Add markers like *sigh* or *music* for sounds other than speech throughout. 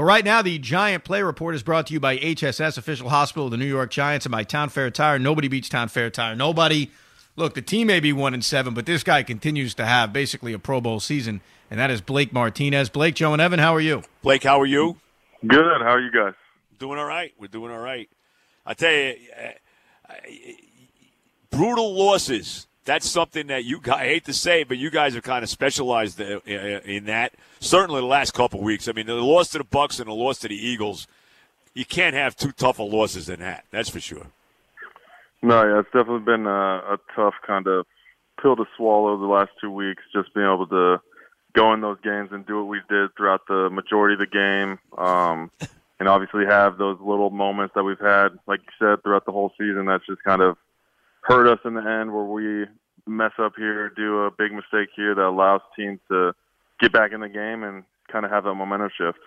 Well, right now, the Giant Play Report is brought to you by HSS, official hospital of the New York Giants, and by Town Fair Tire. Nobody beats Town Fair Tire. Nobody. Look, the team may be one and seven, but this guy continues to have basically a Pro Bowl season, and that is Blake Martinez. Blake, Joe, and Evan, how are you? Blake, how are you? Good. How are you guys? Doing all right. We're doing all right. I tell you, uh, brutal losses that's something that you guys, I hate to say, but you guys have kind of specialized in that. Certainly the last couple weeks. I mean, the loss to the Bucs and the loss to the Eagles, you can't have too tough of losses than that. That's for sure. No, yeah, it's definitely been a, a tough kind of pill to swallow the last two weeks. Just being able to go in those games and do what we did throughout the majority of the game, um, and obviously have those little moments that we've had, like you said, throughout the whole season. That's just kind of hurt us in the end where we mess up here, do a big mistake here that allows teams to get back in the game and kind of have that momentum shift.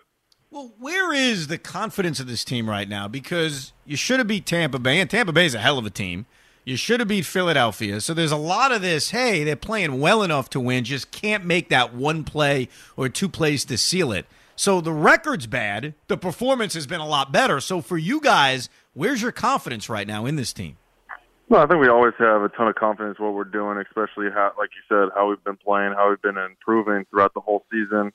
Well, where is the confidence of this team right now? Because you should have beat Tampa Bay, and Tampa Bay is a hell of a team. You should have beat Philadelphia. So there's a lot of this, hey, they're playing well enough to win, just can't make that one play or two plays to seal it. So the record's bad. The performance has been a lot better. So for you guys, where's your confidence right now in this team? Well, I think we always have a ton of confidence what we're doing, especially how, like you said, how we've been playing, how we've been improving throughout the whole season.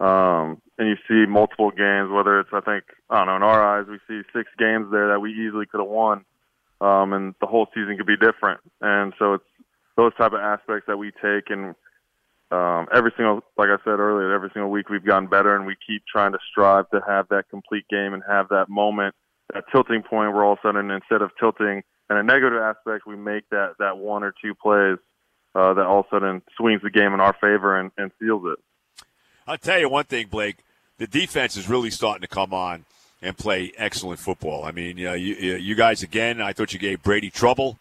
Um, and you see multiple games, whether it's, I think, I don't know, in our eyes, we see six games there that we easily could have won. Um, and the whole season could be different. And so it's those type of aspects that we take and, um, every single, like I said earlier, every single week we've gotten better and we keep trying to strive to have that complete game and have that moment, that tilting point where all of a sudden instead of tilting in a negative aspect, we make that that one or two plays uh, that all of a sudden swings the game in our favor and, and seals it. I'll tell you one thing, Blake. The defense is really starting to come on and play excellent football. I mean, you, you, you guys again. I thought you gave Brady trouble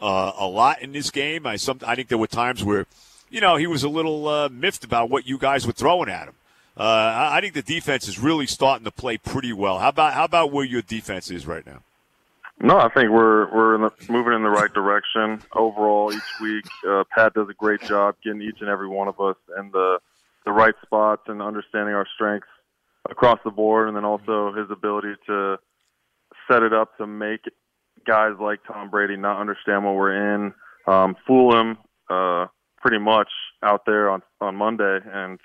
uh, a lot in this game. I some I think there were times where, you know, he was a little uh, miffed about what you guys were throwing at him. Uh, I, think the defense is really starting to play pretty well. How about how about where your defense is right now? No, I think we're we're in the, moving in the right direction overall each week. Uh, Pat does a great job getting each and every one of us in the the right spots and understanding our strengths across the board, and then also his ability to set it up to make guys like Tom Brady not understand what we're in, um, fool him uh, pretty much out there on on Monday, and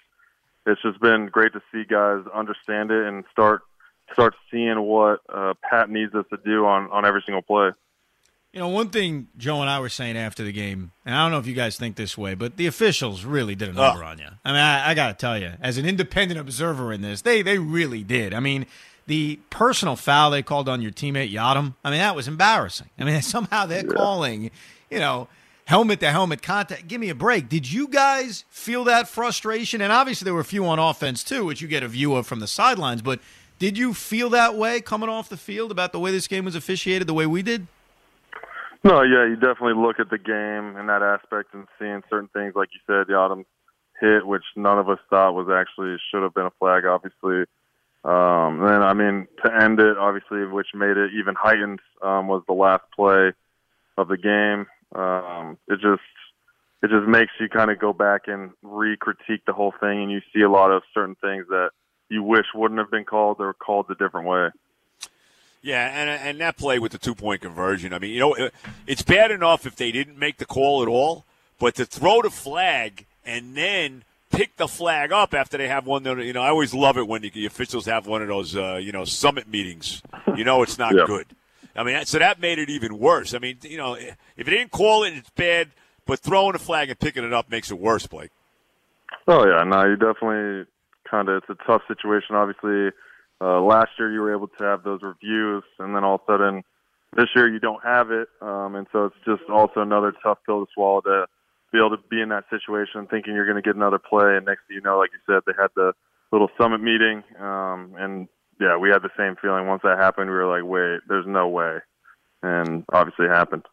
it's just been great to see guys understand it and start start seeing what uh, Pat needs us to do on, on every single play. You know, one thing Joe and I were saying after the game, and I don't know if you guys think this way, but the officials really did a number oh. on you. I mean, I, I got to tell you, as an independent observer in this, they they really did. I mean, the personal foul they called on your teammate Yiadom, I mean, that was embarrassing. I mean, *laughs* somehow they're yeah. calling, you know, helmet to helmet contact. Give me a break. Did you guys feel that frustration? And obviously, there were a few on offense too, which you get a view of from the sidelines, but did you feel that way coming off the field about the way this game was officiated, the way we did? No, yeah, you definitely look at the game in that aspect and seeing certain things, like you said, Yiadom hit, which none of us thought was actually should have been a flag, obviously. Um, and then, I mean, to end it, obviously, which made it even heightened, um, was the last play of the game. Um, it just it just makes you kind of go back and re-critique the whole thing, and you see a lot of certain things that you wish wouldn't have been called or called a different way. Yeah, and and that play with the two point conversion. I mean, you know, it's bad enough if they didn't make the call at all, but to throw the flag and then pick the flag up after they have one. You know, I always love it when the officials have one of those, uh, you know, summit meetings. You know, it's not good. I mean, so that made it even worse. I mean, you know, if they didn't call it, it's bad. But throwing a flag and picking it up makes it worse, Blake. Oh yeah, no, you definitely kind of it's a tough situation. Obviously, uh, last year you were able to have those reviews, and then all of a sudden this year you don't have it, um, and so it's just also another tough pill to swallow to be able to be in that situation, thinking you're going to get another play, and next thing you know, like you said, they had the little summit meeting, um, and yeah, we had the same feeling. Once that happened, we were like, wait, there's no way, and obviously it happened.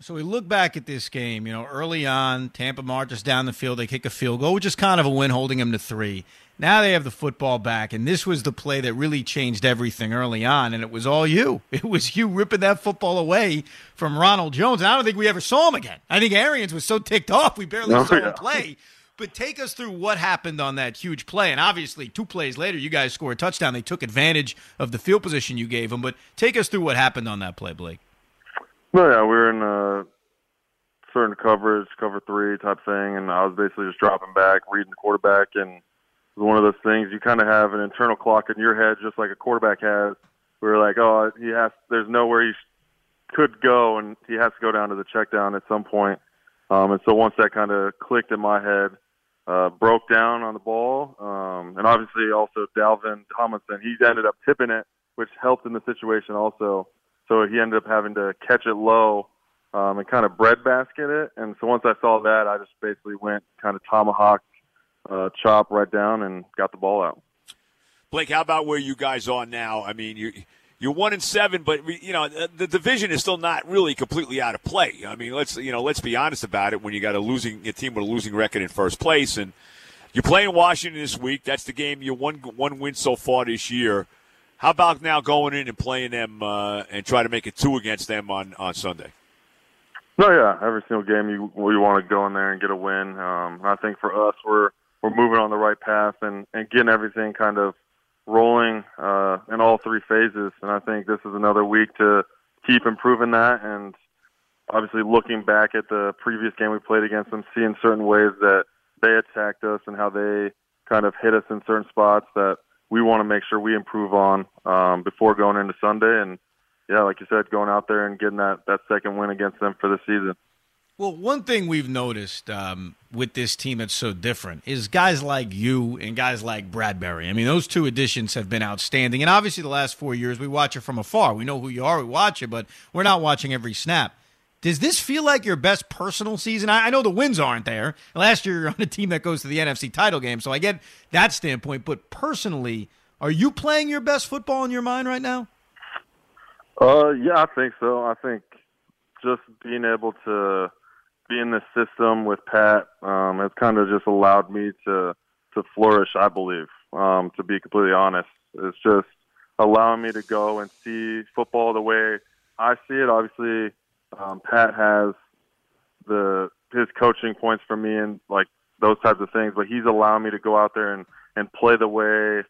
So we look back at this game, you know, early on, Tampa marches down the field, they kick a field goal, which is kind of a win, holding them to three. Now they have the football back, and this was the play that really changed everything early on, and it was all you. *laughs* It was you ripping that football away from Ronald Jones. And I don't think we ever saw him again. I think Arians was so ticked off we barely oh, saw yeah. him play. But take us through what happened on that huge play. And obviously, two plays later, you guys score a touchdown. They took advantage of the field position you gave them. But take us through what happened on that play, Blake. No, yeah, we were in a certain coverage, cover three type thing, and I was basically just dropping back, reading the quarterback, and it was one of those things you kind of have an internal clock in your head, just like a quarterback has. We were like, oh, he has. There's nowhere he could go, and he has to go down to the check down at some point. Um, and so once that kind of clicked in my head, uh, broke down on the ball, um, and obviously also Dalvin Tomlinson, he ended up tipping it, which helped in the situation also. So he ended up having to catch it low um, and kind of breadbasket it. And so once I saw that, I just basically went kind of tomahawk uh, chop right down and got the ball out. Blake, how about where you guys are now? I mean, you you're one and seven, but you know the division is still not really completely out of play. I mean, let's you know let's be honest about it. When you got a losing a team with a losing record in first place, and you're playing Washington this week, that's the game you one one win so far this year. How about now going in and playing them uh, and try to make it two against them on on Sunday? No, yeah, every single game you we want to go in there and get a win. Um, I think for us, we're we're moving on the right path and and getting everything kind of rolling uh, in all three phases. And I think this is another week to keep improving that. And obviously, looking back at the previous game we played against them, seeing certain ways that they attacked us and how they kind of hit us in certain spots that we want to make sure we improve on um, before going into Sunday. And yeah, like you said, going out there and getting that that second win against them for the season. Well, one thing we've noticed um, with this team that's so different is guys like you and guys like Bradberry. I mean, those two additions have been outstanding. And obviously, the last four years, we watch it from afar. We know who you are, we watch it, but we're not watching every snap. Does this feel like your best personal season? I, I know the wins aren't there. Last year, you're on a team that goes to the NFC title game, so I get that standpoint. But personally, are you playing your best football in your mind right now? Uh, yeah, I think so. I think just being able to be in system with Pat um, has kind of just allowed me to to flourish. I believe, um, to be completely honest, it's just allowing me to go and see football the way I see it. Obviously, um, Pat has the his coaching points for me and like those types of things, but he's allowing me to go out there and and play the way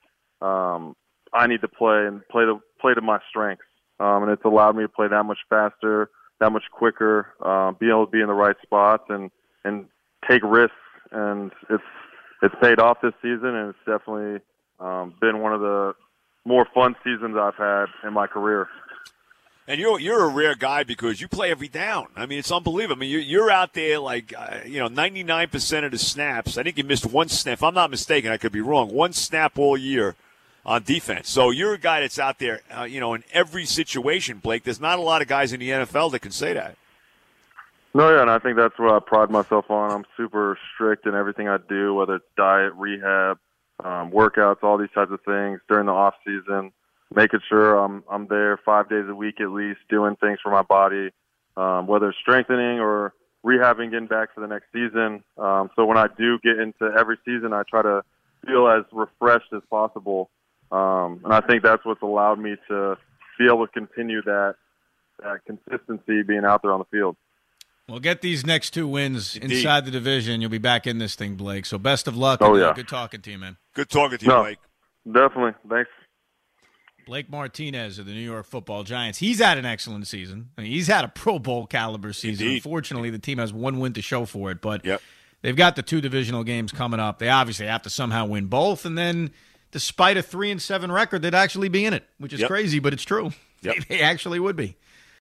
um, I need to play and play the play to my strengths. Um, and it's allowed me to play that much faster that much quicker, uh, be able to be in the right spots and and take risks. And it's it's paid off this season, and it's definitely um, been one of the more fun seasons I've had in my career. And you're you're a rare guy because you play every down. I mean, it's unbelievable. I mean, you're, you're out there like uh, you know, 99 percent of the snaps. I think you missed one snap. If I'm not mistaken, I could be wrong. One snap all year on defense. So you're a guy that's out there, uh, you know, in every situation, Blake. There's not a lot of guys in the NFL that can say that. No, yeah, and I think that's what I pride myself on. I'm super strict in everything I do, whether it's diet, rehab, um, workouts, all these types of things during the off season. Making sure I'm I'm there five days a week at least, doing things for my body, um, whether it's strengthening or rehabbing, getting back for the next season. Um, so when I do get into every season, I try to feel as refreshed as possible um, and I think that's what's allowed me to be able to continue that that consistency being out there on the field. Well, get these next two wins Indeed. inside the division. You'll be back in this thing, Blake. So best of luck. Oh, yeah. Good talking to you, man. Good talking to you, no, Blake. Definitely. Thanks. Blake Martinez of the New York Football Giants. He's had an excellent season. I mean, he's had a Pro Bowl caliber season. Indeed. Unfortunately, the team has one win to show for it, but yep. they've got the two divisional games coming up. They obviously have to somehow win both, and then – despite a three and seven record, they'd actually be in it, which is yep. crazy, but it's true. Yep. They, *laughs* they actually would be.